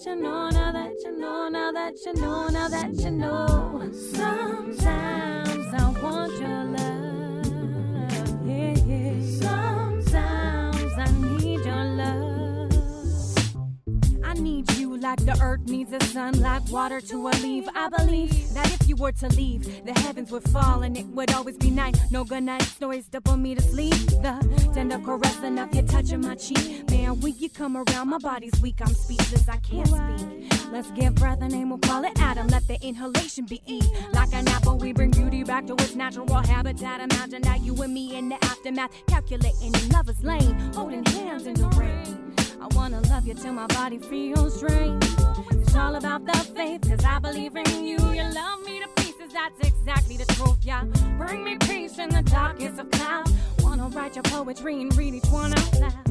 that you know, now that you know, now that you know, now that you know. Sometimes I want your love. The earth needs the sun, like water to a leaf. I believe that if you were to leave, the heavens would fall and it would always be night. No good night stories to put me to sleep. The tender caress enough, you touching my cheek. Man, when you come around, my body's weak. I'm speechless, I can't speak. Let's give breath a name, we'll call it Adam. Let the inhalation be Eve. Like an apple, we bring beauty back to its natural habitat. Imagine that you and me in the aftermath, calculating in lover's lane, holding hands in the rain. I wanna love you till my body feels drained. It's all about the faith, cause I believe in you. You love me to pieces, that's exactly the truth, yeah. Bring me peace in the darkest of clouds. Wanna write your poetry and read each one out loud.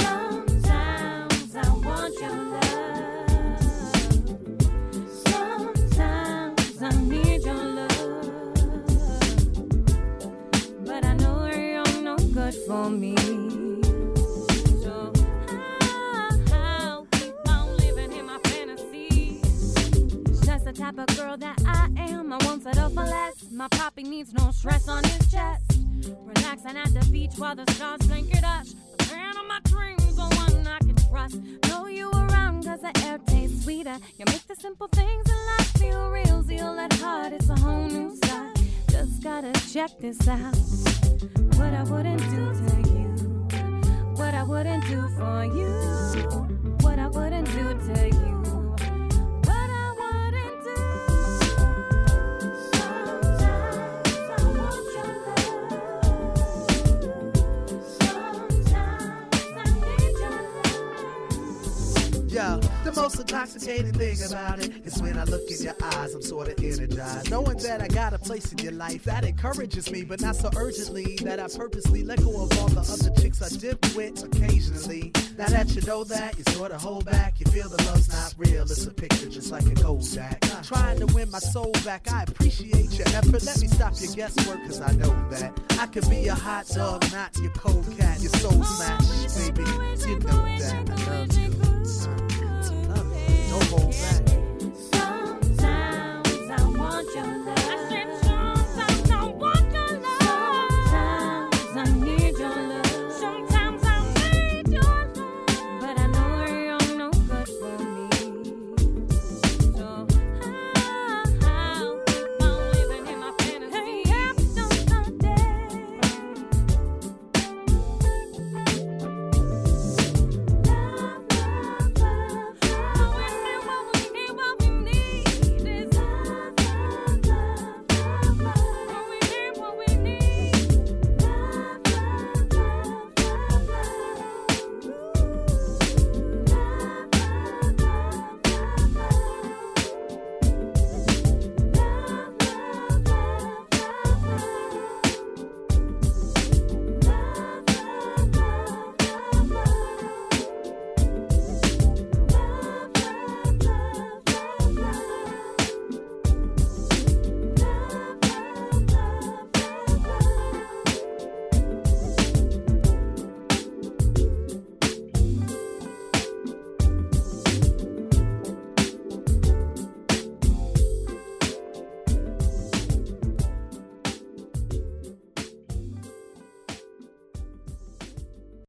Sometimes I want your love. Sometimes I need your love. But I know you're no good for me. Type of girl that I am. I won't settle for less. My poppy needs no stress on his chest. Relaxing at the beach while the stars blanket us. The man of my dreams, the one I can trust. Know you around cause the air tastes sweeter. You make the simple things in life feel real. Zeal at heart, it's a whole new side. Just gotta check this out. What I wouldn't do to you. What I wouldn't do for you. Most intoxicating thing about it is when I look in your eyes, I'm sorta energized. Knowing that I got a place in your life that encourages me, but not so urgently that I purposely let go of all the other chicks I dip with occasionally. Now that you know that, you sorta hold back. You feel the love's not real, it's a picture just like a Kodak. Trying to win my soul back, I appreciate your effort. Let me stop your guesswork, cause I know that I could be a hot dog, not your cold